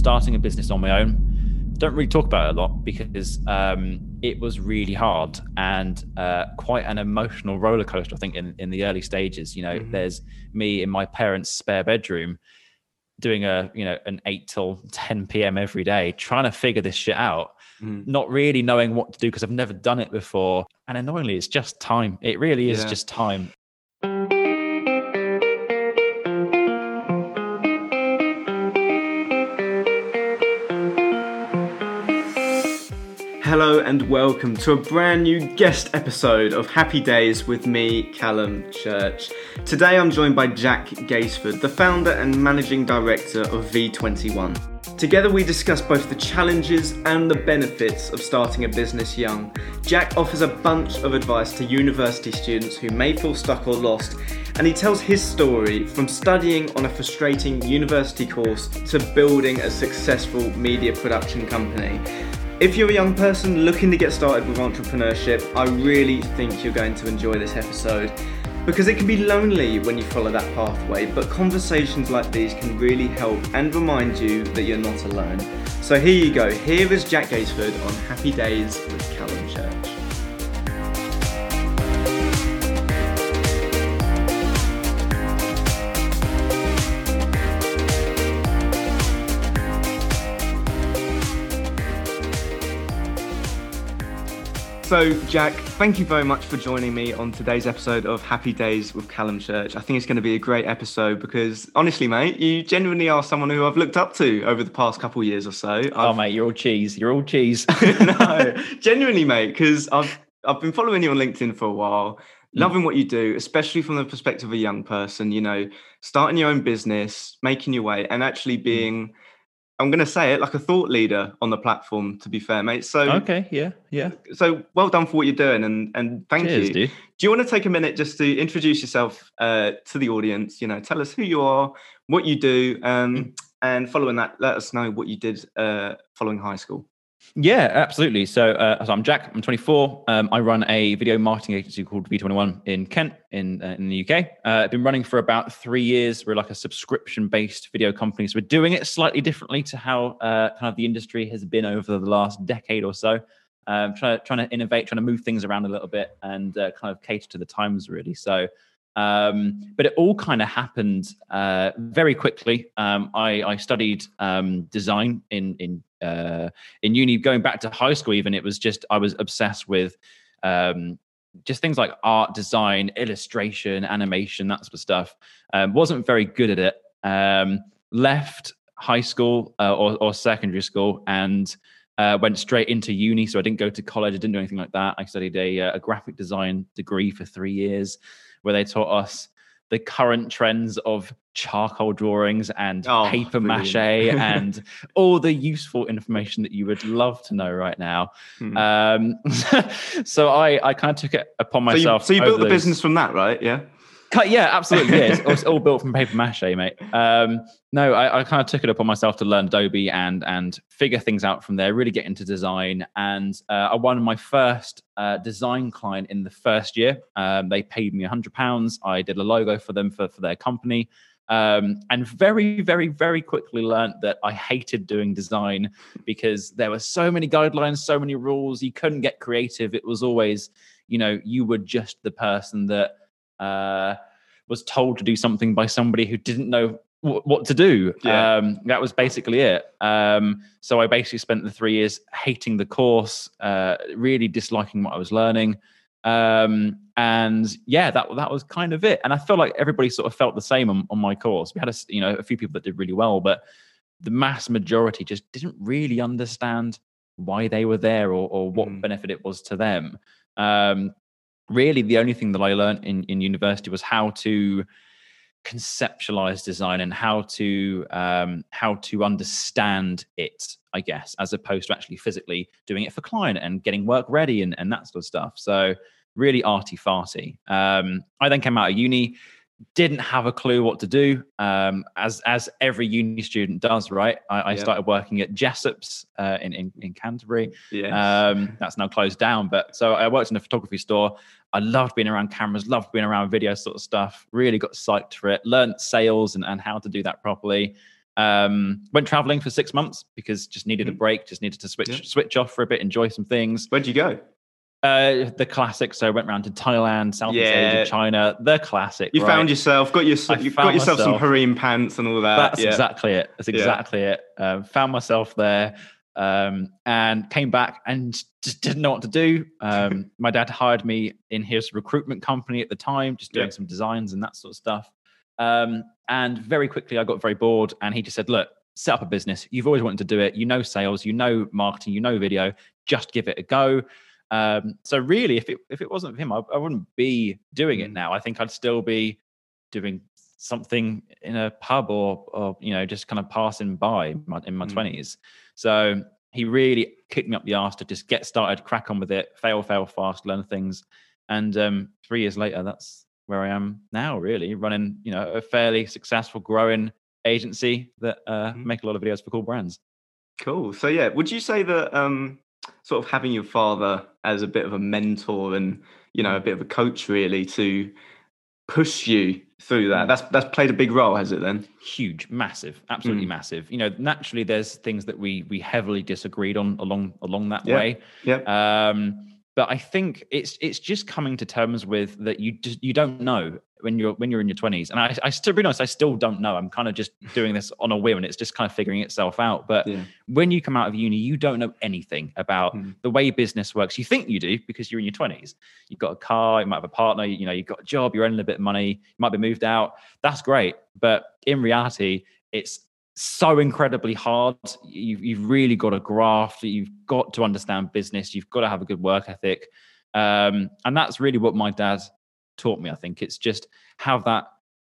starting a business on my own. Don't really talk about it a lot because um, it was really hard and uh, quite an emotional roller coaster. I think in, in the early stages, you know, mm-hmm. there's me in my parents' spare bedroom doing a you know an eight till 10 p.m. every day, trying to figure this shit out, mm. not really knowing what to do because I've never done it before. And annoyingly, it's just time. It really is yeah. just time. Hello and welcome to a brand new guest episode of Happy Days with me, Callum Church. Today I'm joined by Jack Gaisford, the founder and managing director of V21. Together we discuss both the challenges and the benefits of starting a business young. Jack offers a bunch of advice to university students who may feel stuck or lost, and he tells his story from studying on a frustrating university course to building a successful media production company. If you're a young person looking to get started with entrepreneurship, I really think you're going to enjoy this episode because it can be lonely when you follow that pathway, but conversations like these can really help and remind you that you're not alone. So here you go. Here is Jack Gaisford on Happy Days with Callum Church. So, Jack, thank you very much for joining me on today's episode of Happy Days with Callum Church. I think it's going to be a great episode because, honestly, mate, you genuinely are someone who I've looked up to over the past couple of years or so. I've... Oh, mate, you're all cheese. You're all cheese. no, genuinely, mate, because I've I've been following you on LinkedIn for a while, mm. loving what you do, especially from the perspective of a young person. You know, starting your own business, making your way, and actually mm. being. Mm I'm going to say it like a thought leader on the platform. To be fair, mate. So okay, yeah, yeah. So well done for what you're doing, and and thank Cheers, you. Dude. Do you want to take a minute just to introduce yourself uh, to the audience? You know, tell us who you are, what you do, um, mm. and following that, let us know what you did uh, following high school. Yeah, absolutely. So, uh, so I'm Jack. I'm 24. Um, I run a video marketing agency called V21 in Kent, in uh, in the UK. Uh, I've been running for about three years. We're like a subscription-based video company, so we're doing it slightly differently to how uh, kind of the industry has been over the last decade or so. Um, trying to, trying to innovate, trying to move things around a little bit, and uh, kind of cater to the times really. So. Um, but it all kind of happened uh, very quickly. Um, I, I, studied um, design in in uh, in uni, going back to high school, even it was just I was obsessed with um, just things like art, design, illustration, animation, that sort of stuff. Um, wasn't very good at it. Um, left high school uh, or, or, secondary school and uh, went straight into uni. So I didn't go to college. I didn't do anything like that. I studied a, uh, a graphic design degree for three years, where they taught us the current trends of charcoal drawings and oh, paper mache and all the useful information that you would love to know right now. Hmm. Um, so I, I kind of took it upon myself. So you, so you built the business from that, right? Yeah. Yeah, absolutely. Yeah, it's, it's, all built from paper mache, mate. Um, no, I, I, kind of took it upon myself to learn Adobe and and figure things out from there. Really get into design, and uh, I won my first uh, design client in the first year. Um, they paid me a hundred pounds. I did a logo for them for for their company. Um, and very, very, very quickly learned that I hated doing design because there were so many guidelines, so many rules. You couldn't get creative. It was always, you know, you were just the person that uh, was told to do something by somebody who didn't know w- what to do. Yeah. Um, that was basically it. Um, so I basically spent the three years hating the course, uh, really disliking what I was learning. Um, and yeah, that that was kind of it. And I feel like everybody sort of felt the same on, on my course. We had a you know a few people that did really well, but the mass majority just didn't really understand why they were there or, or what mm. benefit it was to them. Um, really the only thing that I learned in, in university was how to conceptualize design and how to um, how to understand it i guess as opposed to actually physically doing it for client and getting work ready and, and that sort of stuff. So really arty farty um, i then came out of uni didn't have a clue what to do um, as as every uni student does right i, I started working at jessop's uh, in, in, in canterbury yes. um, that's now closed down but so i worked in a photography store i loved being around cameras loved being around video sort of stuff really got psyched for it learned sales and, and how to do that properly Um, went traveling for six months because just needed a Mhm. break, just needed to switch Yeah. switch off for a bit, enjoy some things. Where'd you go? Uh, the classic. So I went around to Thailand, Southeast Yeah. Asia, China. The classic. You right? found yourself, got your, you got yourself some myself. harem pants and all that. That's yeah. exactly it. That's Yeah. exactly it. Um, found myself there um, and came back and just didn't know what to do. Um, my dad hired me in his recruitment company at the time, just doing Yeah. some designs and that sort of stuff. Um, and very quickly, I got very bored. And he just said, "Look, set up a business. You've always wanted to do it. You know sales. You know marketing. You know video. Just give it a go." Um, so really, if it if it wasn't for him, I, I wouldn't be doing it Mm. now. I think I'd still be doing something in a pub or or you know just kind of passing by my, in my Mm. twenties. So he really kicked me up the arse to just get started, crack on with it, fail, fail fast, learn things, and um, three years later, that's where I am now. Really running you know a fairly successful, growing agency that uh, Mhm. make a lot of videos for cool brands. Cool. So yeah, would you say that um, sort of having your father as a bit of a mentor and you know a bit of a coach really to push you through that? Mm. That's that's played a big role, has it? Then. huge massive absolutely Mm. massive you know naturally there's things that we we heavily disagreed on along along that Yeah. way Yeah. um but i think it's it's just coming to terms with that you just you don't know when you're when you're in your 20s and i i still be honest i still don't know. I'm kind of just doing this on a whim and it's just kind of figuring itself out. But Yeah. when you come out of uni you don't know anything about Mm. the way business works. You think you do because you're in your 20s you've got a car you might have a partner you know you've got a job you're earning a bit of money you might be moved out. That's great. But in reality it's so incredibly hard. You've, you've really got to graft. You've got to understand business. You've got to have a good work ethic. Um, and that's really what my dad taught me i think. It's just have that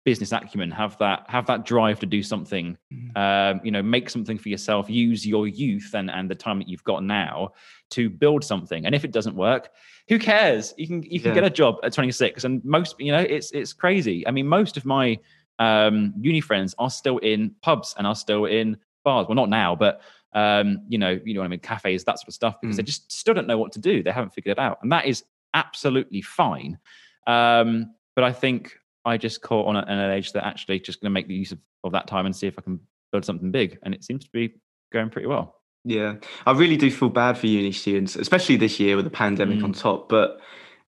business acumen have that have that drive to do something Mm. um, you know make something for yourself use your youth and and the time that you've got now to build something. And if it doesn't work who cares? You can you can Yeah. get a job at 26 and most you know it's it's crazy. I mean most of my um uni friends are still in pubs and are still in bars well not now but um you know you know what i mean cafes that sort of stuff because they Mm. just still don't know what to do they haven't figured it out and that is absolutely fine um but i think i just caught on at an age that actually just going to make the use of, of that time and see if i can build something big and it seems to be going pretty well Yeah, I really do feel bad for uni students, especially this year with the pandemic Mm. on top. But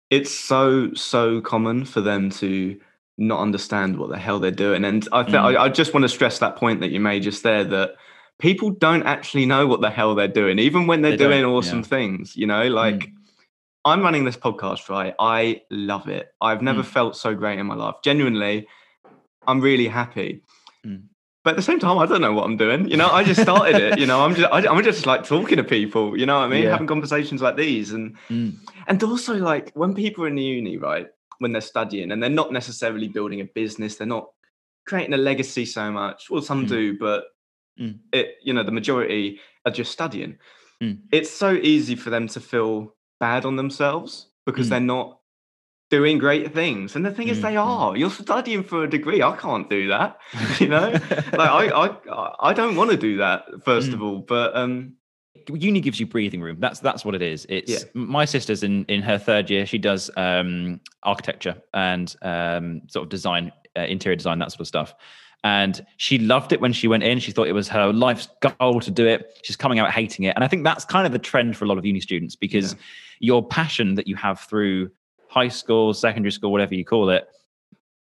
it's so so common for them to not understand what the hell they're doing, and I th- Mm. I, I just want to stress that point that you made just there that people don't actually know what the hell they're doing, even when they're They doing awesome yeah. things. You know, like. Mm. I'm running this podcast, right? I love it. I've never Mm. felt so great in my life. Genuinely, I'm really happy. Mm. But at the same time, I don't know what I'm doing. You know, I just started it. You know, I'm just, I, I'm just like talking to people. You know what I mean? Yeah. Having conversations like these, and Mm. and also like when people are in the uni, right? When they're studying and they're not necessarily building a business, they're not creating a legacy so much. Well, some Mm. do, but Mm. it, you know, the majority are just studying. Mm. It's so easy for them to feel bad on themselves because Mm. they're not doing great things. And the thing is, Mm, they mm. are. You're studying for a degree. I can't do that. You know, like I, I, I don't want to do that first of all. But um, uni gives you breathing room. That's that's what it is. It's Yeah. my sister's in in her third year. She does um, architecture and um, sort of design, uh, interior design, that sort of stuff. And she loved it when she went in. She thought it was her life's goal to do it. She's coming out hating it, and I think that's kind of the trend for a lot of uni students because Yeah. your passion that you have through high school, secondary school, whatever you call it,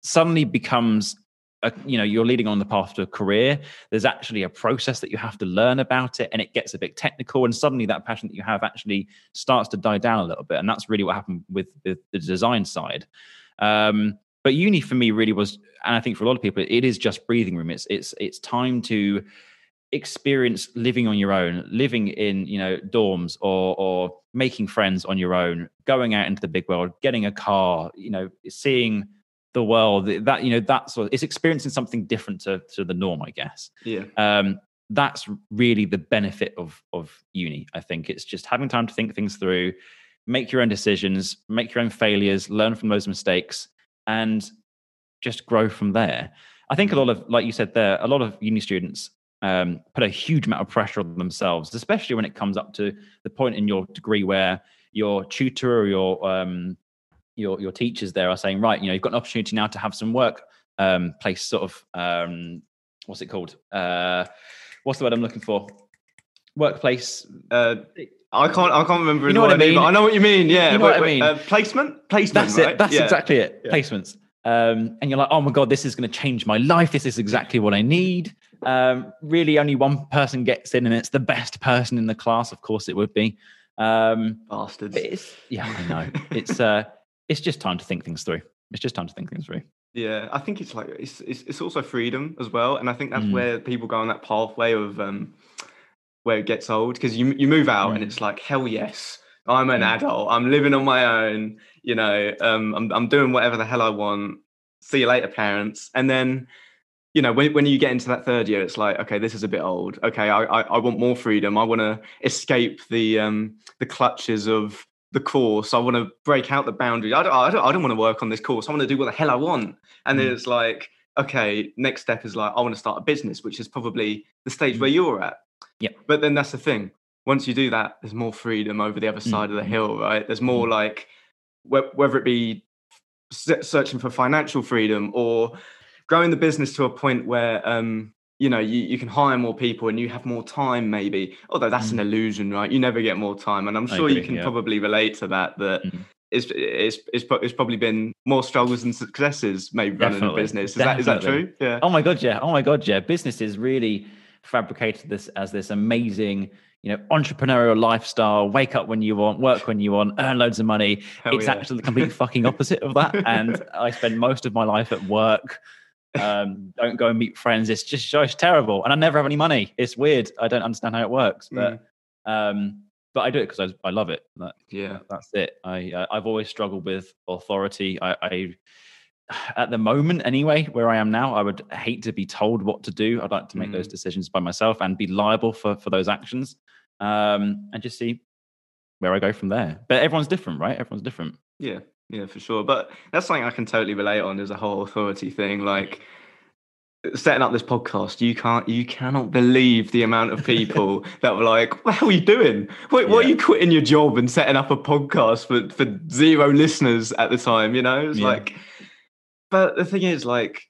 suddenly becomes a, you know you're leading on the path to a career there's actually a process that you have to learn about it and it gets a bit technical and suddenly that passion that you have actually starts to die down a little bit and that's really what happened with the, the design side. Um, but uni for me really was and i think for a lot of people it is just breathing room. It's it's it's time to experience living on your own living in you know dorms or or making friends on your own going out into the big world getting a car you know seeing the world that you know that's sort of, it's experiencing something different to, to the norm i guess. Yeah, um that's really the benefit of of uni i think. It's just having time to think things through make your own decisions make your own failures learn from those mistakes and just grow from there. I think a lot of like you said there a lot of uni students um, put a huge amount of pressure on themselves especially when it comes up to the point in your degree where your tutor or your um, your your teachers there are saying right you know you've got an opportunity now to have some work um, place sort of um, what's it called? Uh, what's the word I'm looking for? Workplace. Uh, I can't. I can't remember. You know what I mean? but I know what you mean. Yeah. You know Wait, what I mean? Uh, placement. Placement. That's right? it. That's Yeah. exactly it. Yeah. Placements. Um, and you're like, oh my god, this is going to change my life. This is exactly what I need. Um, really, only one person gets in, and it's the best person in the class. Of course, it would be. Um, Bastards. yeah, I know. it's uh, it's just time to think things through. It's just time to think things through. Yeah, I think it's like it's it's, it's also freedom as well, and I think that's Mm. where people go on that pathway of um where it gets old because you you move out and Mm. it's like hell yes, I'm an Mm. adult, I'm living on my own, you know, um, I'm I'm doing whatever the hell I want. See you later, parents, and then. You know, when, when you get into that third year, it's like, okay, this is a bit old. Okay, I I, I want more freedom. I want to escape the um the clutches of the course. I want to break out the boundaries. I don't, I don't, I don't want to work on this course. I want to do what the hell I want. And then Mm. it's like, okay, next step is like, I want to start a business, which is probably the stage Mm. where you're at. Yep. But then that's the thing. Once you do that, there's more freedom over the other side of the Mhm. hill, right? There's more like, wh- whether it be searching for financial freedom or growing the business to a point where, um, you know, you, you can hire more people and you have more time, maybe. Although that's an illusion, right? You never get more time. And I'm Mm. Sure you can yeah. probably relate to that, that Mhm. it's, it's, it's, it's probably been more struggles than successes, maybe running a business. Is that, is that true? Yeah. Oh my god, yeah. Oh my god, yeah. Business is really fabricated this as this amazing, you know, entrepreneurial lifestyle. Wake up when you want, work when you want, earn loads of money. Hell it's yeah. actually the complete fucking opposite of that. And I spend most of my life at work. Um, don't go and meet friends. It's just just terrible. And I never have any money. It's weird. I don't understand how it works, but um, but I do it because I, I love it. That, Yeah. that's it. I uh, I've always struggled with authority. I, I at the moment anyway, where I am now, I would hate to be told what to do. I'd like to make those Mm. decisions by myself and be liable for for those actions, um, and just see where I go from there. But everyone's different, right? Everyone's different. Yeah, yeah, for sure. But that's something I can totally relate on. Is a whole authority thing. Like setting up this podcast, you can't, you cannot believe the amount of people that were like, "What are you doing? What, what are you quitting your job and setting up a podcast for for zero listeners at the time?" You know, it's Yeah. like. But the thing is, like.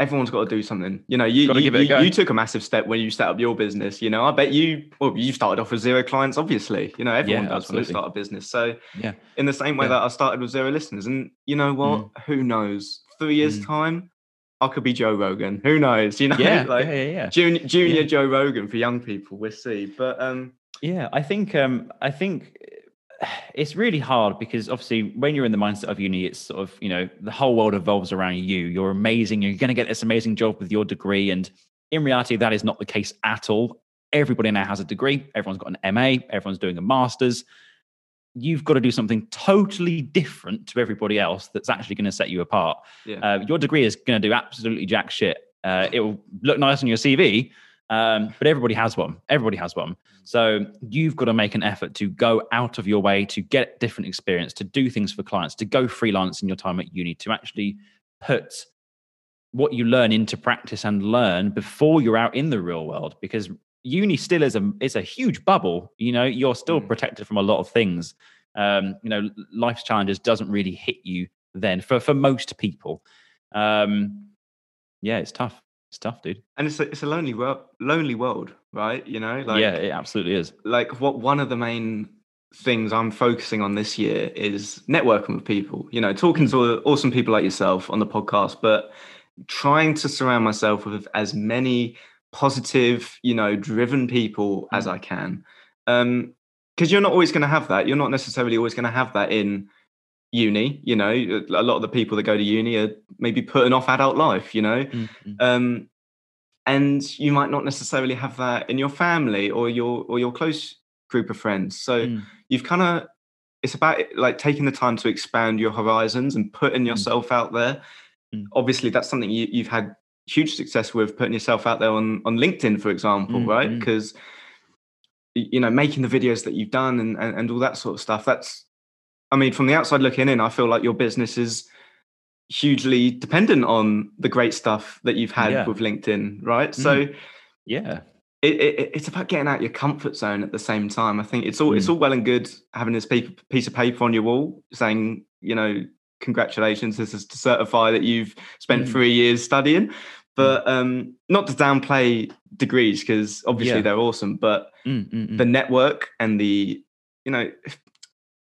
Everyone's got to do something, you know. You you, give it a you, you took a massive step when you set up your business. You know, I bet you. Well, you started off with zero clients, obviously. You know, everyone Yeah, does when they start a business. So Yeah. in the same way Yeah. that I started with zero listeners. And you know what? Who knows? Three years Mm. time, I could be Joe Rogan. Who knows? You know, Yeah, like yeah, yeah, junior, junior. Joe Rogan for young people. We'll see. But um, Yeah, I think um, I think it's really hard because obviously when you're in the mindset of uni, it's sort of you know the whole world evolves around you. You're amazing. You're going to get this amazing job with your degree, and in reality, that is not the case at all. Everybody now has a degree. Everyone's got an MA. Everyone's doing a master's. You've got to do something totally different to everybody else that's actually going to set you apart. yeah, Uh, your degree is going to do absolutely jack shit. Uh, it will look nice on your CV, um, but everybody has one. Everybody has one. So you've got to make an effort to go out of your way to get different experience, to do things for clients, to go freelance in your time at uni, to actually put what you learn into practice and learn before you're out in the real world. Because uni still is a is a huge bubble. You know, you're still Mm. protected from a lot of things. Um, you know, life's challenges doesn't really hit you then for for most people. Um, yeah, it's tough. It's tough, dude. and it's a it's a lonely world, lonely world, right? You know, like yeah, it absolutely is. like what one of the main things I'm focusing on this year is networking with people, you know, talking to awesome people like yourself on the podcast, but trying to surround myself with as many positive, you know, driven people as I can. Um, because you're not always going to have that. You're not necessarily always going to have that in uni. You know, a lot of the people that go to uni are maybe putting off adult life. You know, Mm, mm. um, and you might not necessarily have that in your family or your or your close group of friends. So Mm. you've kind of it's about like taking the time to expand your horizons and putting yourself out there. Mm. Obviously, that's something you, you've had huge success with putting yourself out there on on LinkedIn, for example, Mm, right? mm. Because you know making the videos that you've done and, and and all that sort of stuff. That's I mean, from the outside looking in, I feel like your business is hugely dependent on the great stuff that you've had Yeah. with LinkedIn, right? So Yeah. it, it, it's about getting out your comfort zone at the same time. I think it's all it's Mm. all well and good having this paper, piece of paper on your wall saying, you know, congratulations, this is to certify that you've spent Mm. three years studying. But um, not to downplay degrees because obviously Yeah. they're awesome, but Mm, mm, mm. the network and the you know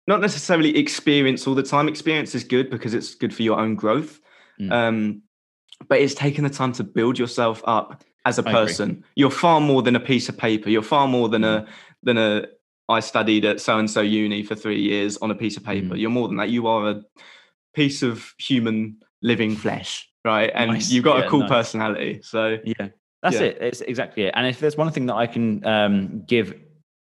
not necessarily experience all the time experience is good because it's good for your own growth Mm. um but it's taking the time to build yourself up as a person you're far more than a piece of paper you're far more than a than a i studied at so and so uni for 3 years on a piece of paper Mm. you're more than that you are a piece of human living flesh right and Nice. you've got Yeah, a cool nice. personality so Yeah, that's Yeah. it. It's exactly it. And if there's one thing that I can um, give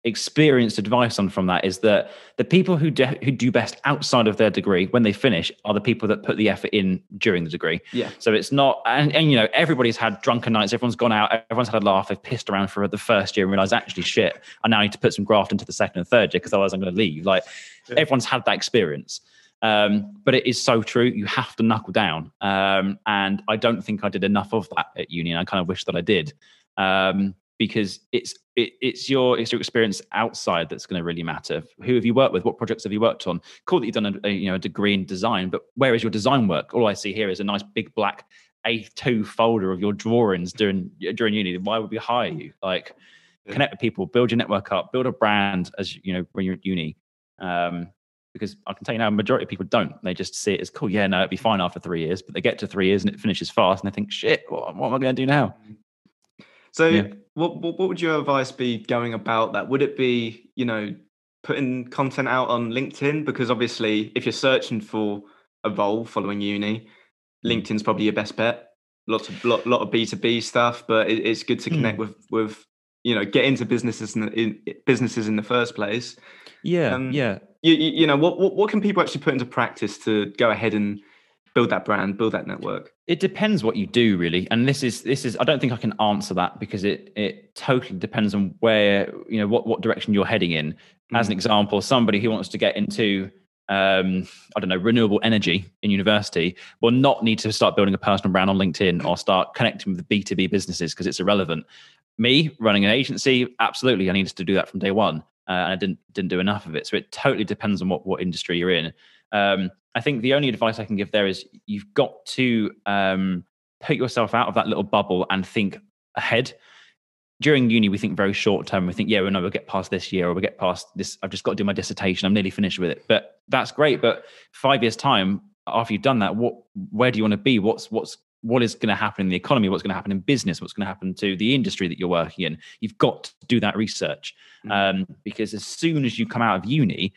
experienced advice on from that is that the people who de- who do best outside of their degree when they finish are the people that put the effort in during the degree. yeah So it's not, and, and you know, everybody's had drunken nights. Everyone's gone out. Everyone's had a laugh. They've pissed around for the first year and realized, actually, shit, I now need to put some graft into the second and third year because otherwise I'm going to leave. Like Yeah. everyone's had that experience. Um, but it is so true. You have to knuckle down. Um, and I don't think I did enough of that at uni. And I kind of wish that I did. Um, because it's it, it's your it's your experience outside that's going to really matter. Who have you worked with? What projects have you worked on? Cool that you've done a, a you know a degree in design, but where is your design work? All I see here is a nice big black A2 folder of your drawings during during uni. Why would we hire you? Like Yeah. connect with people, build your network up, build a brand as you know when you're at uni. Um, because I can tell you now, a majority of people don't. They just see it as cool. Yeah, no, it'd be fine after three years, but they get to three years and it finishes fast, and they think, shit, what, what am I going to do now? So, Yeah. What, what what would your advice be going about that? Would it be you know putting content out on LinkedIn because obviously if you're searching for a role following uni, Mm. LinkedIn's probably your best bet. Lots of lot, lot of B two B stuff, but it, it's good to Hmm. connect with with you know get into businesses in, the, in businesses in the first place. Yeah, Um, yeah. You, you, you know what, what what can people actually put into practice to go ahead and build that brand, build that network? It depends what you do, really. And this is this is. I don't think I can answer that because it it totally depends on where you know what what direction you're heading in. As an Mm. example, somebody who wants to get into um, I don't know renewable energy in university will not need to start building a personal brand on LinkedIn or start connecting with B two B businesses because it's irrelevant. Me running an agency, absolutely, I needed to do that from day one, uh, and I didn't didn't do enough of it. So it totally depends on what what industry you're in. Um, I think the only advice I can give there is you've got to um, put yourself out of that little bubble and think ahead. During uni, we think very short term. We think, yeah, well, no, we'll get past this year or we'll get past this. I've just got to do my dissertation. I'm nearly finished with it. But that's great. But five years' time, after you've done that, what where do you want to be? What's what's what is going to happen in the economy? What's going to happen in business? What's going to happen to the industry that you're working in? You've got to do that research um, because as soon as you come out of uni,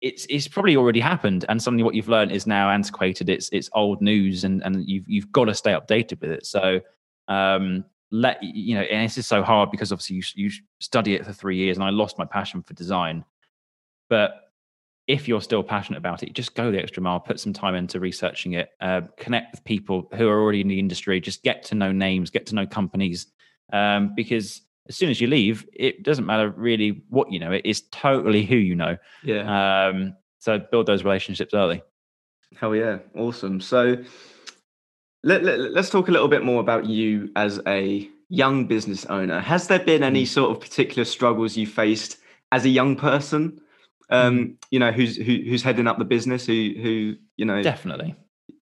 it's it's probably already happened, and suddenly what you've learned is now antiquated. It's it's old news, and and you've you've got to stay updated with it. So um, let you know, and this is so hard because obviously you you study it for three years, and I lost my passion for design. But if you're still passionate about it, just go the extra mile, put some time into researching it, uh, connect with people who are already in the industry, just get to know names, get to know companies, um, because as soon as you leave, it doesn't matter really what you know; it is totally who you know. Yeah. Um, so build those relationships early. Hell yeah, awesome. So let, let, us talk a little bit more about you as a young business owner. Has there been any Mm. sort of particular struggles you faced as a young person? Um, Mm. you know, who's who, who's heading up the business? Who who you know? Definitely.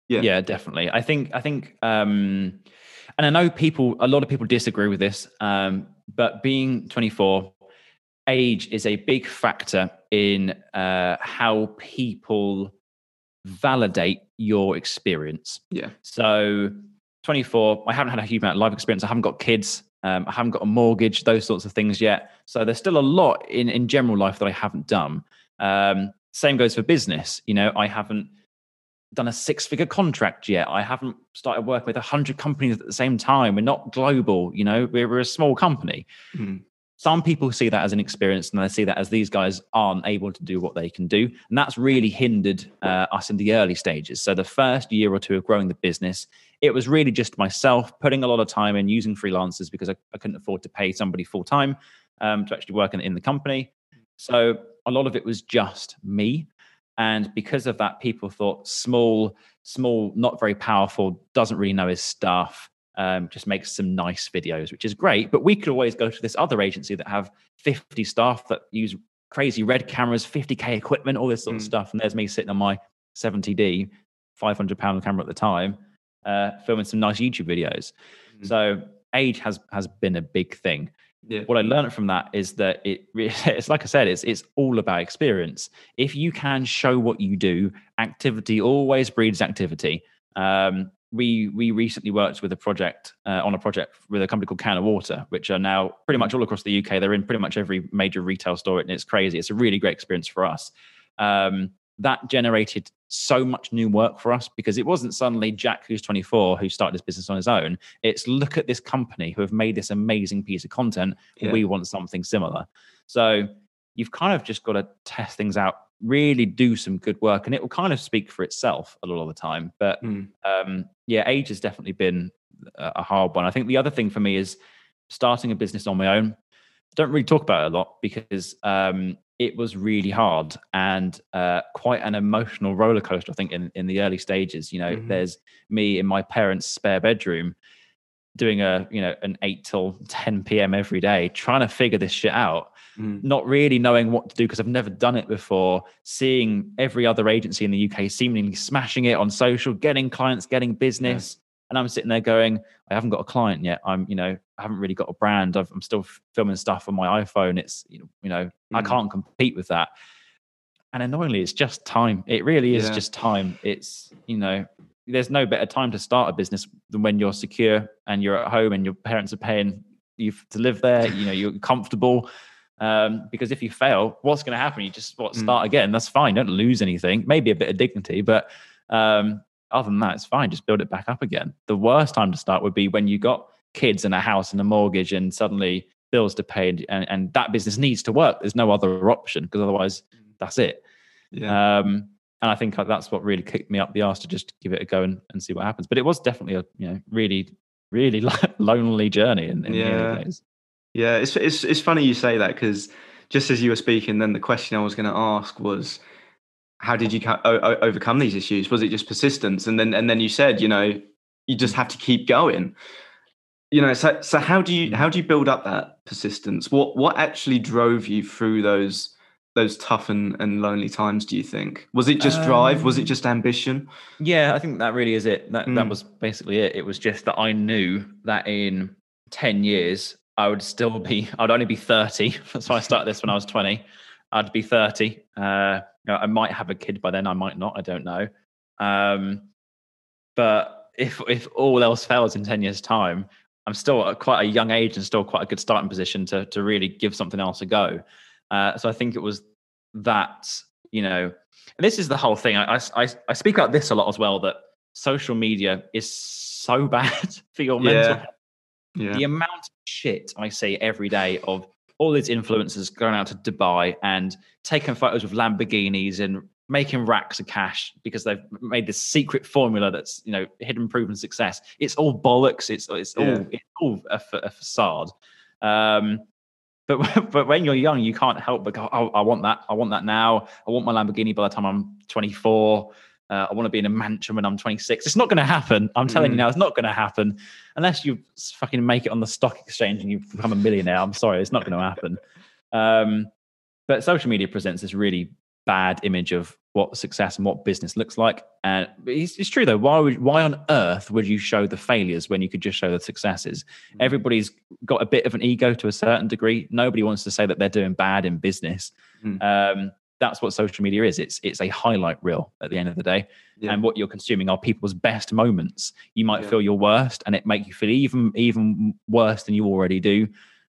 Yeah. Yeah, definitely. I think I think um and I know people a lot of people disagree with this. Um, but being 24, age is a big factor in uh how people validate your experience. Yeah. So 24, I haven't had a huge amount of life experience. I haven't got kids. Um, I haven't got a mortgage, those sorts of things yet. So there's still a lot in, in general life that I haven't done. Um, same goes for business. You know, I haven't done a six figure contract yet. I haven't started working with 100 companies at the same time. We're not global. You know, we're, we're a small company. Mm. Some people see that as an experience and they see that as these guys aren't able to do what they can do. And that's really hindered uh, us in the early stages. So, the first year or two of growing the business, it was really just myself putting a lot of time in using freelancers because I, I couldn't afford to pay somebody full time um, to actually work in, in the company. So, a lot of it was just me. And because of that, people thought small, small, not very powerful, doesn't really know his stuff um, just makes some nice videos, which is great. But we could always go to this other agency that have 50 staff that use crazy red cameras, 50k equipment, all this sort of Mm. stuff. And there's me sitting on my 70D, 500 pound camera at the time, uh, filming some nice YouTube videos. Mm. So age has has been a big thing. Yeah. What I learned from that is that it it's like I said, it's it's all about experience. If you can show what you do, activity always breeds activity. Um, we we recently worked with a project uh, on a project with a company called CanO Water, which are now pretty much all across the UK. They're in pretty much every major retail store, and it's crazy. It's a really great experience for us. Um, that generated so much new work for us because it wasn't suddenly Jack, who's 24, who started this business on his own. It's look at this company who have made this amazing piece of content. Yeah. We want something similar. So you've kind of just got to test things out, really do some good work, and it will kind of speak for itself a lot of the time. But mm. um, yeah, age has definitely been a hard one. I think the other thing for me is starting a business on my own. Don't really talk about it a lot because um, it was really hard and uh, quite an emotional roller coaster. I think in in the early stages, you know, mm-hmm. there's me in my parents' spare bedroom doing a you know an 8 till 10 p.m every day trying to figure this shit out mm. not really knowing what to do because i've never done it before seeing every other agency in the uk seemingly smashing it on social getting clients getting business and I'm sitting there going, I haven't got a client yet. I'm, you know, I haven't really got a brand. i am still filming stuff on my iPhone. It's, you know, you know mm. I can't compete with that. And annoyingly, it's just time. It really is yeah. just time. It's, you know, there's no better time to start a business than when you're secure and you're at home and your parents are paying you to live there. You know, you're comfortable. Um, because if you fail, what's going to happen? You just what, mm. start mm. again. That's fine. Don't lose anything. Maybe a bit of dignity, but um, other than that, it's fine. Just build it back up again. The worst time to start would be when you got kids and a house and a mortgage and suddenly bills to pay and, and, and that business needs to work. There's no other option because otherwise that's it. Yeah. Um, and I think that's what really kicked me up the arse to just give it a go and, and see what happens. But it was definitely a you know really really lonely journey in, in yeah. Yeah, it's it's it's funny you say that because just as you were speaking, then the question I was going to ask was, how did you overcome these issues? Was it just persistence? And then and then you said, you know, you just have to keep going. You know, so so how do you how do you build up that persistence? What what actually drove you through those those tough and, and lonely times? Do you think was it just drive? was it um, just ambition? Yeah, I think that really is it. That mm. that was basically it. It was just that I knew that in ten years I would still be. I'd only be thirty. That's why I started this when I was twenty. I'd be thirty. Uh, I might have a kid by then, I might not, I don't know. Um, but if if all else fails in 10 years' time, I'm still at quite a young age and still quite a good starting position to to really give something else a go. Uh, so I think it was that, you know, and this is the whole thing. I, I, I speak about this a lot as well that social media is so bad for your mental health. Yeah. The amount of shit I see every day of all these influencers going out to Dubai and taking photos with Lamborghinis and making racks of cash because they've made this secret formula that's you know hidden proven success. It's all bollocks. It's it's yeah. all it's all a, a facade. Um, but but when you're young, you can't help but go, oh, I want that. I want that now. I want my Lamborghini by the time I'm 24. Uh, I want to be in a mansion when I'm 26. It's not going to happen. I'm telling mm. you now, it's not going to happen unless you fucking make it on the stock exchange and you become a millionaire. I'm sorry, it's not going to happen. Um, but social media presents this really bad image of what success and what business looks like. And it's, it's, true though. Why would why on earth would you show the failures when you could just show the successes? Mm. Everybody's got a bit of an ego to a certain degree. Nobody wants to say that they're doing bad in business. Mm. Um, that's what social media is. It's it's a highlight reel at the end of the day, yeah. and what you're consuming are people's best moments. You might yeah. feel your worst, and it make you feel even even worse than you already do.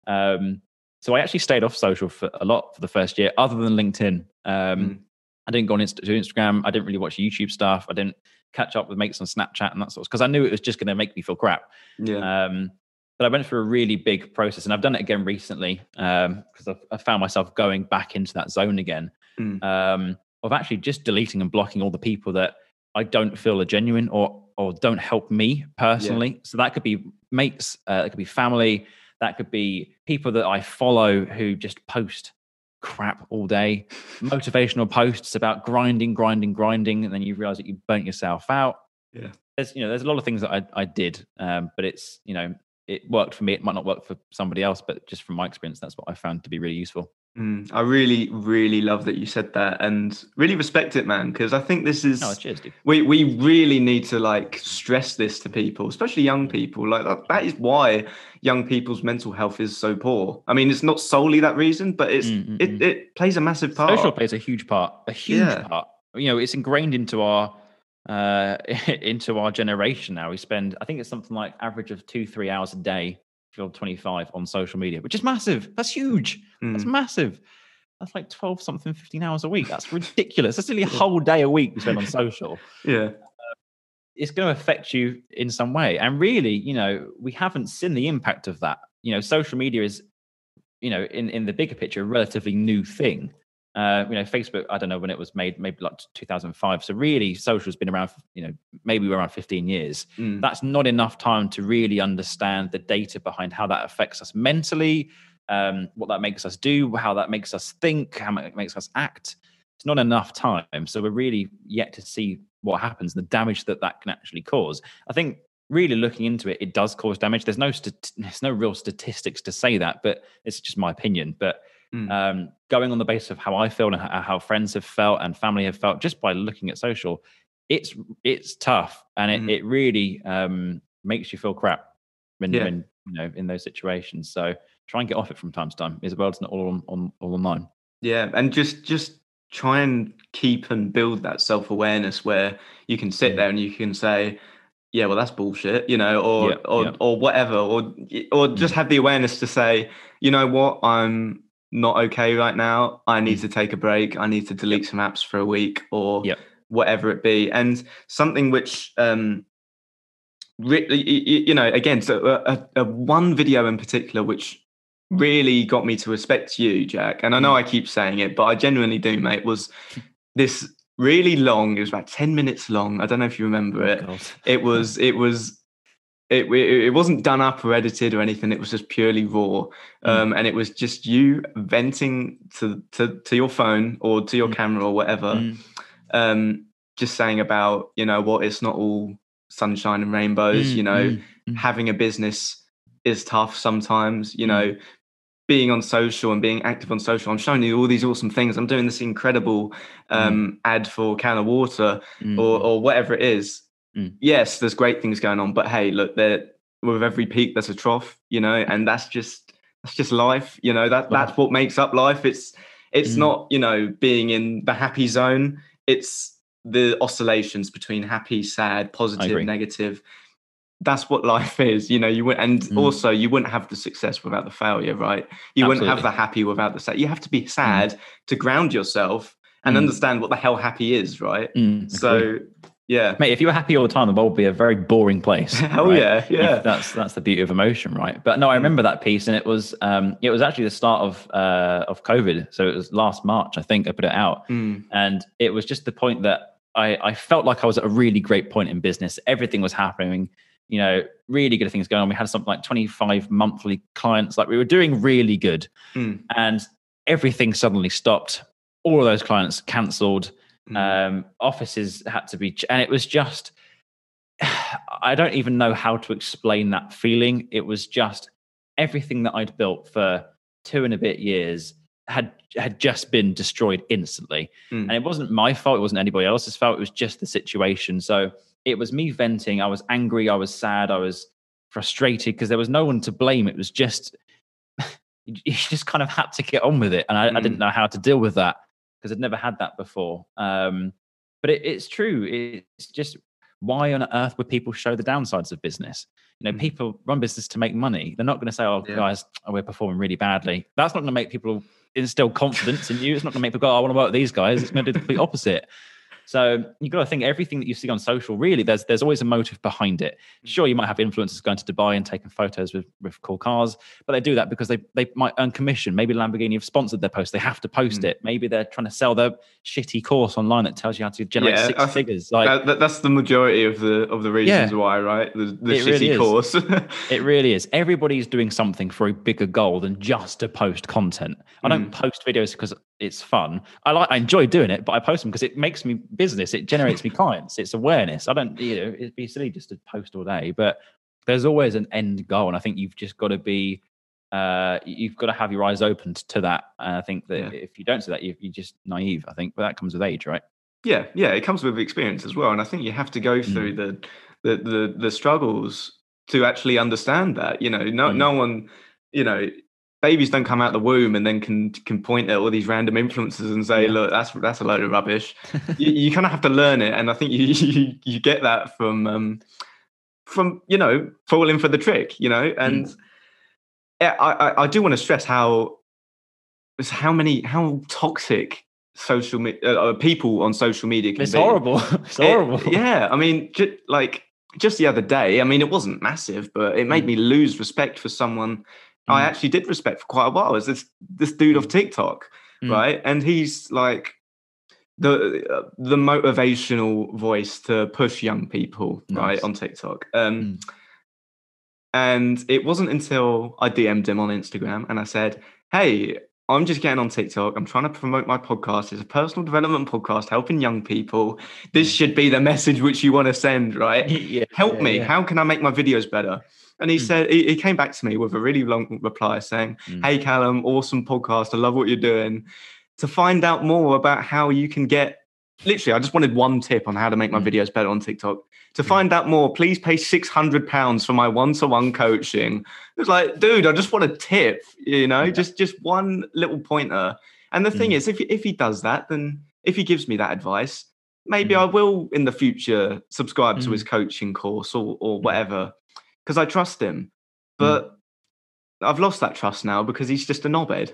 Um, so I actually stayed off social for a lot for the first year, other than LinkedIn. Um, mm. I didn't go on Insta- to Instagram. I didn't really watch YouTube stuff. I didn't catch up with mates on Snapchat and that sort of because I knew it was just going to make me feel crap. Yeah. Um, but I went through a really big process, and I've done it again recently because um, i found myself going back into that zone again mm. um, of actually just deleting and blocking all the people that I don't feel are genuine or or don't help me personally. Yeah. So that could be mates, uh, that could be family, that could be people that I follow who just post crap all day, motivational posts about grinding, grinding, grinding, and then you realize that you burnt yourself out. Yeah, there's you know there's a lot of things that I I did, um, but it's you know it worked for me. It might not work for somebody else, but just from my experience, that's what I found to be really useful. Mm, I really, really love that you said that, and really respect it, man. Because I think this is oh, cheers, dude. we we really need to like stress this to people, especially young people. Like that, that is why young people's mental health is so poor. I mean, it's not solely that reason, but it's mm, it, it plays a massive part. Social plays a huge part, a huge yeah. part. You know, it's ingrained into our uh into our generation now. We spend, I think it's something like average of two three hours a day 25 on social media, which is massive. That's huge. Mm. That's massive. That's like 12 something, 15 hours a week. That's ridiculous. That's nearly a whole day a week we spend on social. yeah. Uh, it's going to affect you in some way. And really, you know, we haven't seen the impact of that. You know, social media is, you know, in, in the bigger picture, a relatively new thing. Uh, you know, Facebook, I don't know when it was made, maybe like 2005. So really, social's been around, for, you know, maybe around 15 years. Mm. That's not enough time to really understand the data behind how that affects us mentally, um, what that makes us do, how that makes us think, how it makes us act. It's not enough time. So we're really yet to see what happens, the damage that that can actually cause. I think really looking into it, it does cause damage. There's no st- there's no real statistics to say that, but it's just my opinion. But Mm. Um, going on the basis of how I feel and how friends have felt and family have felt just by looking at social, it's it's tough and it, mm. it really um, makes you feel crap when, yeah. when you know in those situations. So try and get off it from time to time. Isabel, it's not all on, on all online. Yeah, and just just try and keep and build that self awareness where you can sit there and you can say, yeah, well, that's bullshit, you know, or yeah, or yeah. or whatever, or or just mm. have the awareness to say, you know what, I'm not okay right now. I need mm. to take a break. I need to delete yep. some apps for a week or yep. whatever it be. And something which, um, really, you know, again, so a, a, one video in particular which really got me to respect you, Jack. And I know mm. I keep saying it, but I genuinely do, mate. Was this really long? It was about ten minutes long. I don't know if you remember oh, it. God. It was. It was it, it wasn't done up or edited or anything. It was just purely raw, mm. um, and it was just you venting to to to your phone or to your mm. camera or whatever, mm. um, just saying about you know what it's not all sunshine and rainbows. Mm, you know, mm, having a business is tough sometimes. You know, being on social and being active on social. I'm showing you all these awesome things. I'm doing this incredible um, ad for CanO Water or or whatever it is Mm. Yes, there's great things going on, but hey, look, there with every peak there's a trough, you know, and that's just that's just life, you know. That that's what makes up life. It's it's mm. not you know being in the happy zone. It's the oscillations between happy, sad, positive, negative. That's what life is, you know. You would, and mm. also you wouldn't have the success without the failure, right? You Absolutely. wouldn't have the happy without the sad. You have to be mm. sad to ground yourself and mm. understand what the hell happy is, right? So yeah, mate. If you were happy all the time, the world would be a very boring place. oh right? yeah, yeah. That's that's the beauty of emotion, right? But no, I mm. remember that piece, and it was um, it was actually the start of uh, of COVID. So it was last March, I think, I put it out, mm. and it was just the point that I I felt like I was at a really great point in business. Everything was happening. You know, really good things going on. We had something like 25 monthly clients. Like we were doing really good, mm. and everything suddenly stopped. All of those clients cancelled Mm. Um, offices had to be, and it was just, I don't even know how to explain that feeling. It was just everything that I'd built for two and a bit years had had just been destroyed instantly. Mm. And it wasn't my fault, it wasn't anybody else's fault, it was just the situation. So it was me venting. I was angry, I was sad, I was frustrated because there was no one to blame. It was just you just kind of had to get on with it. And I, mm. I didn't know how to deal with that because I'd never had that before. Um, but it, it's true. It's just why on earth would people show the downsides of business? You know, mm. people run business to make money. They're not going to say, "Oh, yeah. guys, oh, we're performing really badly." That's not going to make people instill confidence in you. It's not going to make people go, oh, "I want to work with these guys." It's going to do the complete opposite. So you've got to think everything that you see on social, really, there's there's always a motive behind it. Mm. Sure, you might have influencers going to Dubai and taking photos with, with cool cars, but they do that because they, they might earn commission. Maybe Lamborghini have sponsored their post. They have to post mm. it. Maybe they're trying to sell their shitty course online that tells you how to generate yeah, six figures. Like that, that's the majority of the of the reasons yeah, why, right? The, the shitty really course. it really is. Everybody's doing something for a bigger goal than just to post content. I don't mm. post videos because it's fun. I like I enjoy doing it, but I post them because it makes me business. It generates me clients. It's awareness. I don't, you know, it'd be silly just to post all day, but there's always an end goal, and I think you've just got to be uh, you've got to have your eyes opened to that. And I think that Yeah. if you don't see that, you, you're just naive. I think, but that comes with age, right? Yeah, yeah, it comes with experience as well, and I think you have to go through the, the the the struggles to actually understand that. You know, no Mm. no one, you know, babies don't come out the womb and then can can point at all these random influences and say, Yeah. look, that's that's a load of rubbish. you, you kind of have to learn it, and I think you you, you get that from um from you know falling for the trick, you know, and yeah, I I, I do want to stress how how many how toxic social me- uh, uh, people on social media can it's be. horrible. it's It- horrible. yeah, I mean, ju- like just the other day, I mean, it wasn't massive, but it made Mm. me lose respect for someone I Mm. actually did respect for quite a while. Is this this dude of TikTok, Mm. right? And he's like the uh, the motivational voice to push young people, right, on TikTok. Um, Mm. and it wasn't until I DM'd him on Instagram and I said, "Hey." I'm just getting on TikTok. I'm trying to promote my podcast. It's a personal development podcast helping young people. This should be the message which you want to send, right? yeah, help yeah, me yeah. how can i make my videos better and he Mm. said he, he came back to me with a really long reply saying Mm. hey callum awesome podcast i love what you're doing to find out more about how you can get literally i just wanted one tip on how to make my Mm. videos better on tiktok to find out more please pay 600 pounds for my one-to-one coaching it's like dude i just want a tip you know Yeah. just just one little pointer and the thing Mm. is if, if he does that then if he gives me that advice maybe Mm. I will in the future subscribe to his coaching course or or whatever because I trust Mm. him. But I've lost that trust now because he's just a knobhead.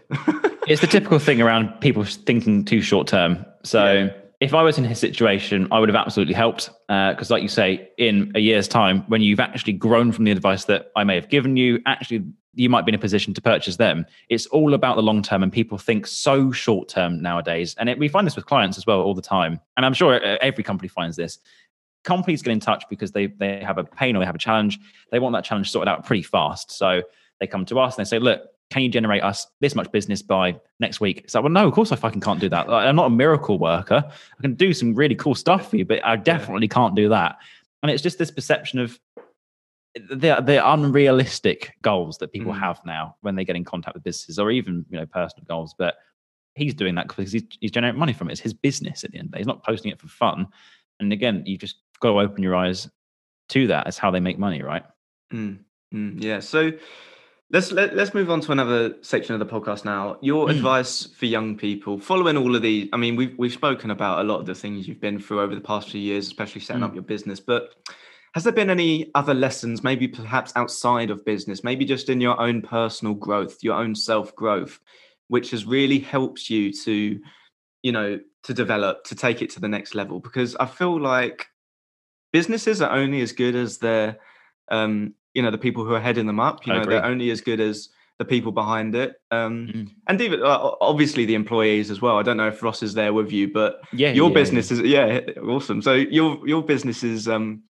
it's the typical thing around people thinking too short term. So Yeah. If I was in his situation, I would have absolutely helped. Because, like you say, in a year's time, when you've actually grown from the advice that I may have given you, actually you might be in a position to purchase them. It's all about the long term, and people think so short term nowadays. And it, we find this with clients as well all the time. And I'm sure uh, every company finds this. Companies get in touch because they they have a pain or they have a challenge. They want that challenge sorted out pretty fast. So they come to us and they say, "Look, can you generate us this much business by next week?" It's like, well, no, of course I fucking can't do that. Like, I'm not a miracle worker. I can do some really cool stuff for you, but I definitely can't do that. And it's just this perception of the the unrealistic goals that people Mm. have now when they get in contact with businesses or even you know personal goals. But he's doing that because he's, he's generating money from it. It's his business at the end of the day. He's not posting it for fun. And again, you just got to open your eyes to that. It's how they make money, right? Mm, mm, yeah. So let's let, let's move on to another section of the podcast now. Your Mm. advice for young people following all of these. I mean, we've we've spoken about a lot of the things you've been through over the past few years, especially setting Mm. up your business. But has there been any other lessons, maybe perhaps outside of business, maybe just in your own personal growth, your own self growth, which has really helped you to, you know, to develop, to take it to the next level? Because I feel like businesses are only as good as their um you know the people who are heading them up you know they're only as good as the people behind it um Mm. and even uh, obviously the employees as well i don't know if ross is there with you but Yeah. your yeah, business is yeah awesome so your your business is um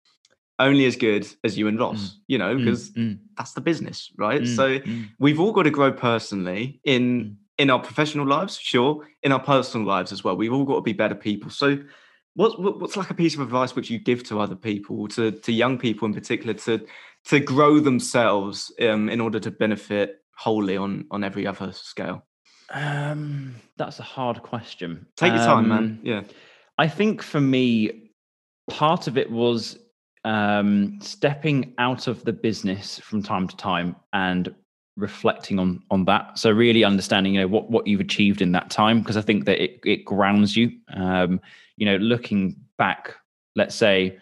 only as good as you and ross you know. Mm, because mm, that's the business right mm, so mm. we've all got to grow personally in Mm. in our professional lives sure in our personal lives as well we've all got to be better people so what's what- what's like a piece of advice which you give to other people to to young people in particular to to grow themselves um, in order to benefit wholly on on every other scale? Um, that's a hard question. take your time Um, man yeah. I think for me, part of it was um, stepping out of the business from time to time and reflecting on on that. So really understanding, you know, what what you've achieved in that time, because I think that it it grounds you. Um, you know, looking back, let's say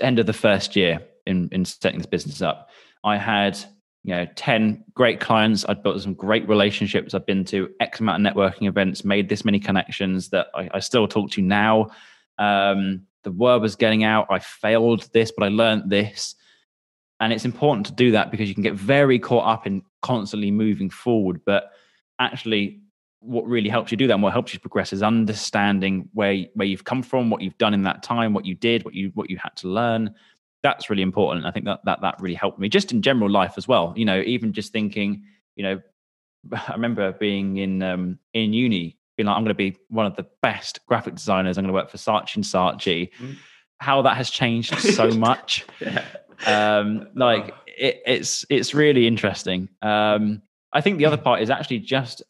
end of the first year in in setting this business up, I had you know 10 great clients. I'd built some great relationships. I've been to x amount of networking events made this many connections that i, I still talk to now. Um, the word was getting out. I failed this but i learned this and it's important to do that because you can get very caught up in constantly moving forward but actually what really helps you do that and what helps you progress is understanding where where you've come from what you've done in that time what you did what you what you had to learn that's really important. I think that that that really helped me just in general life as well. You know, even just thinking, you know, I remember being in um in uni, being like, I'm going to be one of the best graphic designers. I'm going to work for Saatchi and Saatchi. Mm. How that has changed so much. yeah. Um, like it, it's it's really interesting. Um, I think the other part is actually just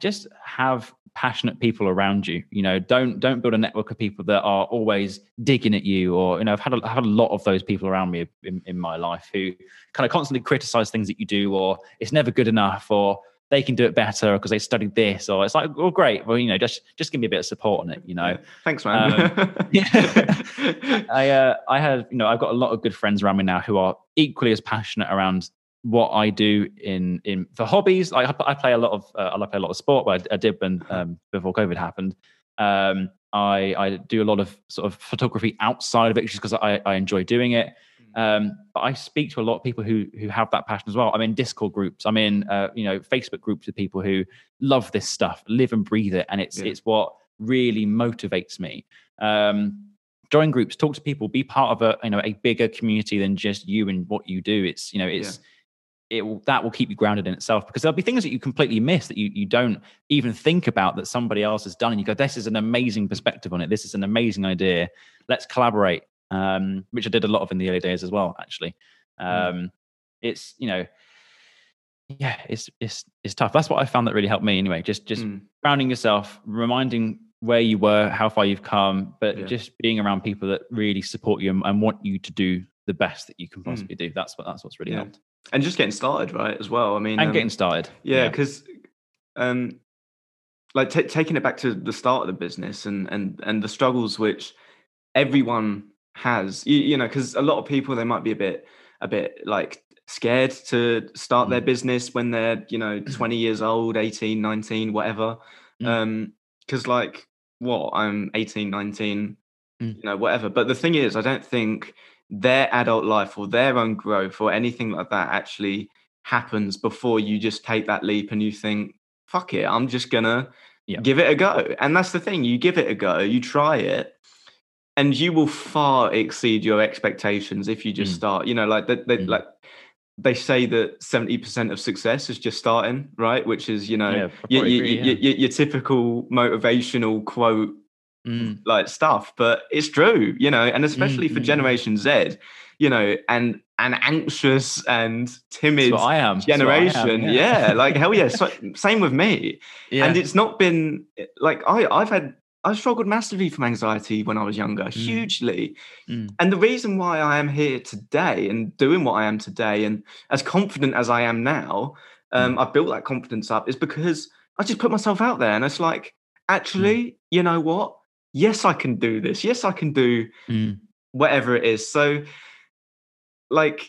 just have passionate people around you. You know, don't don't build a network of people that are always digging at you. Or you know, I've had a, I've had a lot of those people around me in, in my life who kind of constantly criticize things that you do, or it's never good enough, or they can do it better because they studied this, or it's like, well, great. Well, you know, just just give me a bit of support on it. You know, Thanks, man. Um, I uh, I had you know I've got a lot of good friends around me now who are equally as passionate around what I do in in for hobbies. Like I, I play a lot of uh, I play a lot of sport, but I, I did when um, before COVID happened. Um, I I do a lot of sort of photography outside of it just because I, I enjoy doing it. Um, but I speak to a lot of people who who have that passion as well. I'm in Discord groups. I'm in uh, you know Facebook groups with people who love this stuff, live and breathe it, and it's Yeah. it's what really motivates me. Um, join groups, talk to people, be part of a you know a bigger community than just you and what you do. It's you know it's it will that will keep you grounded in itself because there'll be things that you completely miss that you you don't even think about that somebody else has done and you go this is an amazing perspective on it this is an amazing idea let's collaborate um which i did a lot of in the early days as well actually um it's you know yeah it's it's it's tough that's what i found that really helped me anyway just just Mm. grounding yourself reminding where you were how far you've come but Yeah. just being around people that really support you and, and want you to do the best that you can Mm. possibly do that's what that's what's really Yeah. helped and just getting started, right? As well. I mean, and um, getting started yeah, because um, like ta taking it back to the start of the business and and and the struggles which everyone has. You, you know, because a lot of people they might be a bit a bit like scared to start their Mm. business when they're you know 20 years old 18 19 whatever Mm. um because like what i'm 18 19 Mm. you know whatever but the thing is i don't think their adult life or their own growth or anything like that actually happens before you just take that leap and you think fuck it i'm just gonna Yeah. give it a go and that's the thing you give it a go you try it and you will far exceed your expectations if you just Mm. start you know like they, they Mm. like they say that 70% of success is just starting right which is you know Yeah, your, agree, your, your, your typical motivational quote Mm. like stuff but it's true you know and especially for mm, mm. generation z you know and an anxious and timid I am. What I am, generation yeah. like hell yeah so, same with me yeah. and it's not been like i i've had i struggled massively from anxiety when i was younger hugely Mm. and the reason why i am here today and doing what i am today and as confident as i am now Mm. um i've built that confidence up is because i just put myself out there and it's like actually you know what yes i can do this yes i can do Mm. whatever it is so like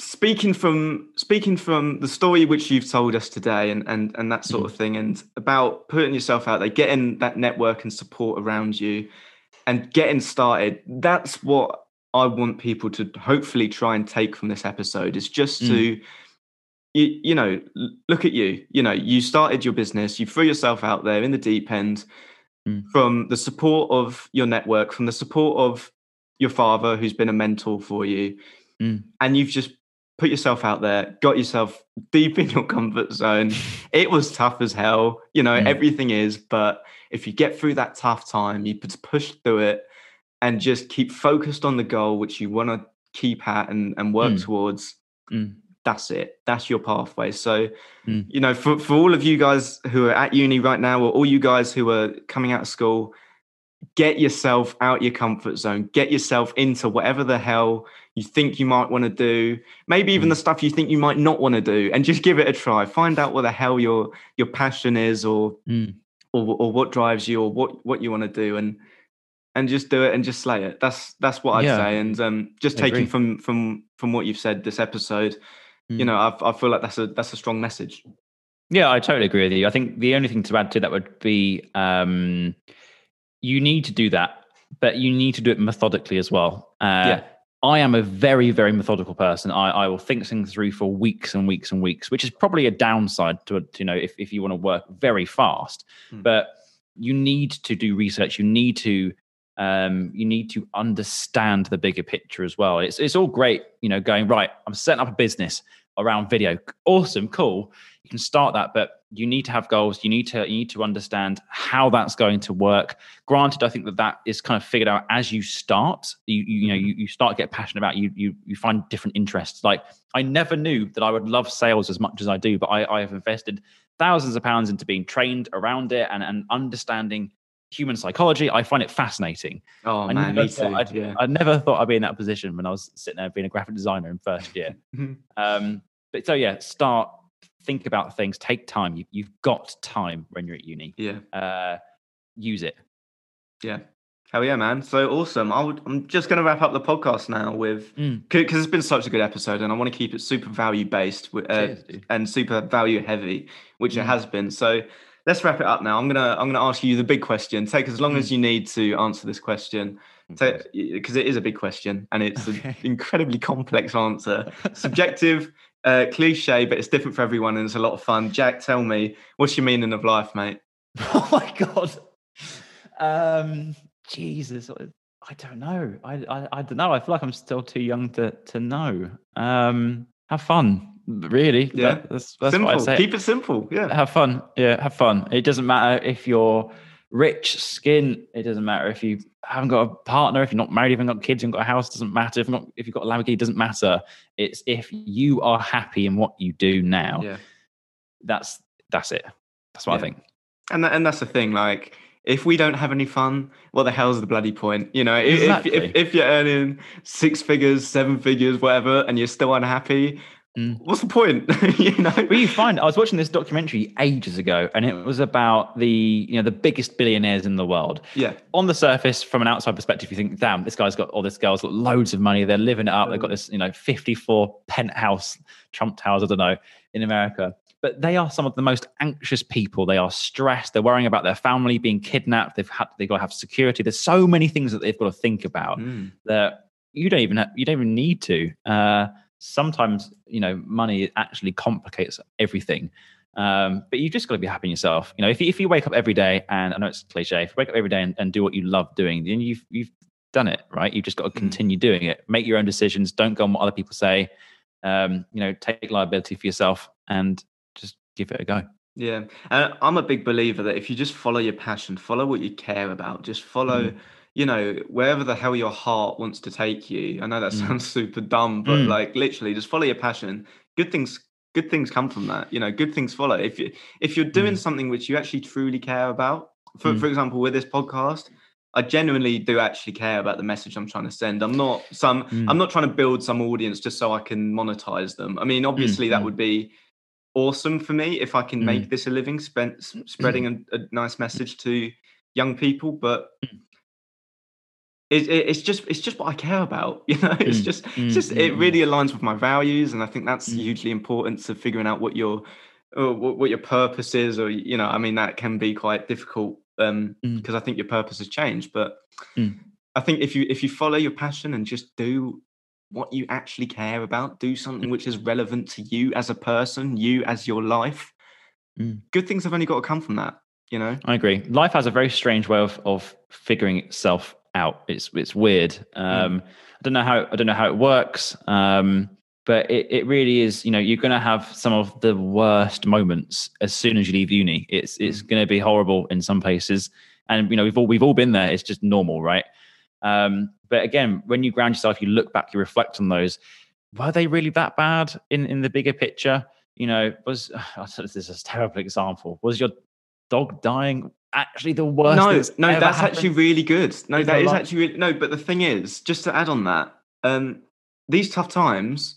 speaking from speaking from the story which you've told us today and and and that sort of thing and about putting yourself out there getting that network and support around you and getting started that's what i want people to hopefully try and take from this episode is just to you, you know look at you you know you started your business you threw yourself out there in the deep end Mm. from the support of your network from the support of your father who's been a mentor for you Mm. and you've just put yourself out there got yourself deep in your comfort zone it was tough as hell you know Mm. everything is but if you get through that tough time you push through it and just keep focused on the goal which you want to keep at and, and work Mm. towards Mm. that's it that's your pathway so Mm. you know for, for all of you guys who are at uni right now or all you guys who are coming out of school get yourself out your comfort zone get yourself into whatever the hell you think you might want to do maybe even Mm. the stuff you think you might not want to do and just give it a try find out what the hell your your passion is or Mm. or, or what drives you or what what you want to do and and just do it and just slay it that's that's what i'd Yeah. say and um just I taking agree. from from from what you've said this episode you Mm. know I've, i feel like that's a that's a strong message Yeah, I totally agree with you. I think the only thing to add to that would be um, you need to do that, but you need to do it methodically as well. Uh, Yeah. I am a very, very methodical person. I, I will think things through for weeks and weeks and weeks, which is probably a downside to, to you know, if, if you want to work very fast. Hmm. But you need to do research. You need to um, you need to understand the bigger picture as well. It's it's all great, you know, going right. I'm setting up a business. around video. Awesome, cool. You can start that, but you need to have goals. You need to you need to understand how that's going to work. Granted, I think that that is kind of figured out as you start. You you, you know you, you start to get passionate about you you you find different interests. Like I never knew that I would love sales as much as I do, but I, I have invested thousands of pounds into being trained around it and and understanding human psychology. I find it fascinating. Oh I man, me too. I'd, Yeah. I never thought I'd be in that position when I was sitting there being a graphic designer in first year. um, but so yeah, start think about things. Take time. You, you've got time when you're at uni. yeah. Uh, use it. Yeah. Hell yeah, man. So awesome. I would, I'm just going to wrap up the podcast now with, Mm. because it's been such a good episode and I want to keep it super value based uh, Cheers, and super value heavy, which it Mm. has been. So let's wrap it up now. I'm going to, I'm going to ask you the big question. Take as long Mm. as you need to answer this question. Because it is a big question and it's Okay. an incredibly complex answer. Subjective, uh, cliche, but it's different for everyone and it's a lot of fun. Jack, tell me, what's your meaning of life, mate? oh my god. Um, Jesus, I don't know. I, I I don't know. I feel like I'm still too young to to know. Um, have fun. Really. Yeah. That- that's that's simple. what I say. Keep it simple. Yeah. have fun. Yeah, have fun. It doesn't matter if you're rich, skin. It doesn't matter if you haven't got a partner, if you're not married, if you haven't got kids, you haven't got a house. Doesn't matter if you've, not, if you've got a Lamborghini. It doesn't matter. It's if you are happy in what you do now. Yeah. That's that's it. That's what Yeah. I think. And that, and that's the thing. Like, if we don't have any fun, what the hell's the bloody point? You know, if, if, if, if you're earning six figures, seven figures, whatever, and you're still unhappy, Mm. what's the point? you know? Well, you find I was watching this documentary ages ago, and it was about the you know the biggest billionaires in the world. yeah. On the surface, from an outside perspective, you think, "Damn, this guy's got all this girl's got loads of money. They're living it up. They've got this you know 54 penthouse Trump towers. I don't know in America." But they are some of the most anxious people. They are stressed. They're worrying about their family being kidnapped. They've had they've got to have security. There's so many things that they've got to think about Mm. that you don't even have, you don't even need to. Uh, sometimes you know money actually complicates everything. Um, but you just got to be happy in yourself. You know, if you, if you wake up every day and I know it's cliche, if you wake up every day and, and do what you love doing, then you've you've done it, right? You've just got to Mm. continue doing it. Make your own decisions. Don't go on what other people say. Um, you know, take liability for yourself and just give it a go. Yeah. And I'm a big believer that if you just follow your passion, follow what you care about, just follow, Mm. You know, wherever the hell your heart wants to take you. I know that Mm. sounds super dumb, but Mm. like literally just follow your passion. Good things good things come from that. You know, good things follow. If you if you're doing Mm. something which you actually truly care about, for Mm. for example, with this podcast, I genuinely do actually care about the message I'm trying to send. I'm not some Mm. I'm not trying to build some audience just so I can monetize them. I mean, obviously that mm. would be awesome for me if I can Mm. make this a living, spend, spreading a, a nice message to young people. But Mm. It, it, it's just it's just what I care about. You know, it's Mm, just mm, it's just mm, it mm. really aligns with my values, and I think that's Mm. hugely important to figuring out what your uh, what, what your purpose is, or you know, I mean, that can be quite difficult um Mm. because I think your purpose has changed. But Mm. I think if you if you follow your passion and just do what you actually care about, do Mm. something which is relevant to you as a person, you as your life, Mm. good things have only got to come from that. You know, I agree. Life has a very strange way of of figuring itself out. It's it's weird. Um, I don't know how I don't know how it works. Um, but it, it really is. You know, you're going to have some of the worst moments as soon as you leave uni. It's it's going to be horrible in some places, and you know we've all we've all been there. It's just normal, right? Um, but again, when you ground yourself, you look back, you reflect on those. Were they really that bad in in the bigger picture? You know, was this is a terrible example. Was your dog dying actually the worst? no, that's no, that's happened? actually really good. No, Is that is actually really, no. But the thing is, just to add on that, um, these tough times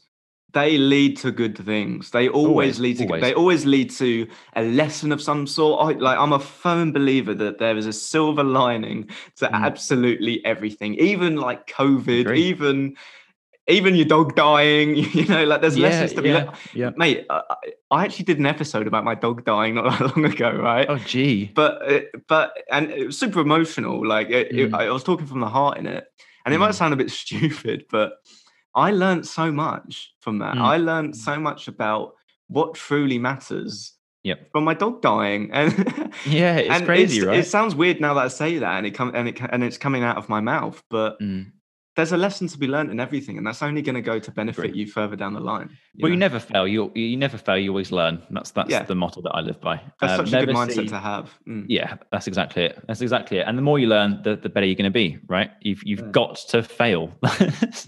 they lead to good things. They always, Always, lead to always. they always lead to a lesson of some sort. I, like I'm a firm believer that there is a silver lining to Mm. absolutely everything, even like COVID, even even your dog dying. You know, like there's yeah, lessons to be. yeah, yeah. Mate, I, I actually did an episode about my dog dying not that long ago, right? Oh, gee. but uh, but and it was super emotional like it, it- Mm. I was talking from the heart in it and it might Mm. sound a bit stupid but i learned so much from that Mm. i learned so much about what truly matters Yep. from my dog dying and Yeah, it's and crazy, it's- right? it sounds weird now that i say that and it come and it and it's coming out of my mouth but Mm. There's a lesson to be learned in everything, and that's only going to go to benefit Agree. you further down the line. well, you never fail. You you never fail. You always learn. That's that's Yeah. the motto that I live by. That's Um, such a good mindset see- to have. Mm. Yeah, that's exactly it. That's exactly it. And the more you learn, the, the better you're going to be. Right? You've you've Yeah. got to fail.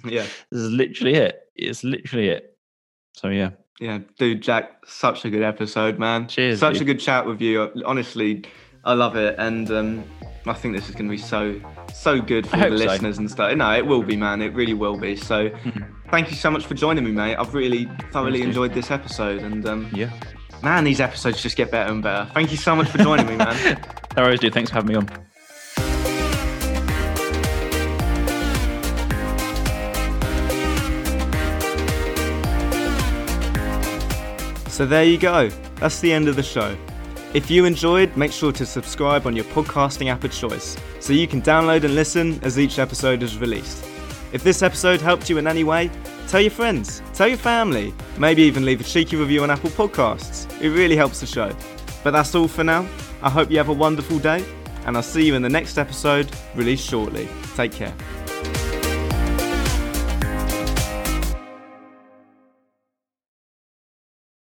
yeah, this is literally it. It's literally it. So yeah. yeah, dude, Jack, such a good episode, man. Cheers, Such a good chat with you. Honestly, I love it, and um, I think this is going to be so so good for I the hope so. listeners and stuff. No, it will be, man. It really will be. So, thank you so much for joining me, mate. I've really thoroughly dude. enjoyed this episode, and um, Yeah. man, these episodes just get better and better. Thank you so much for joining me, man. No worries, dude. Thanks for having me on. So there you go. That's the end of the show. If you enjoyed, make sure to subscribe on your podcasting app of choice so you can download and listen as each episode is released. If this episode helped you in any way, tell your friends, tell your family, maybe even leave a cheeky review on Apple Podcasts. It really helps the show. But that's all for now. I hope you have a wonderful day, and I'll see you in the next episode, released shortly. Take care.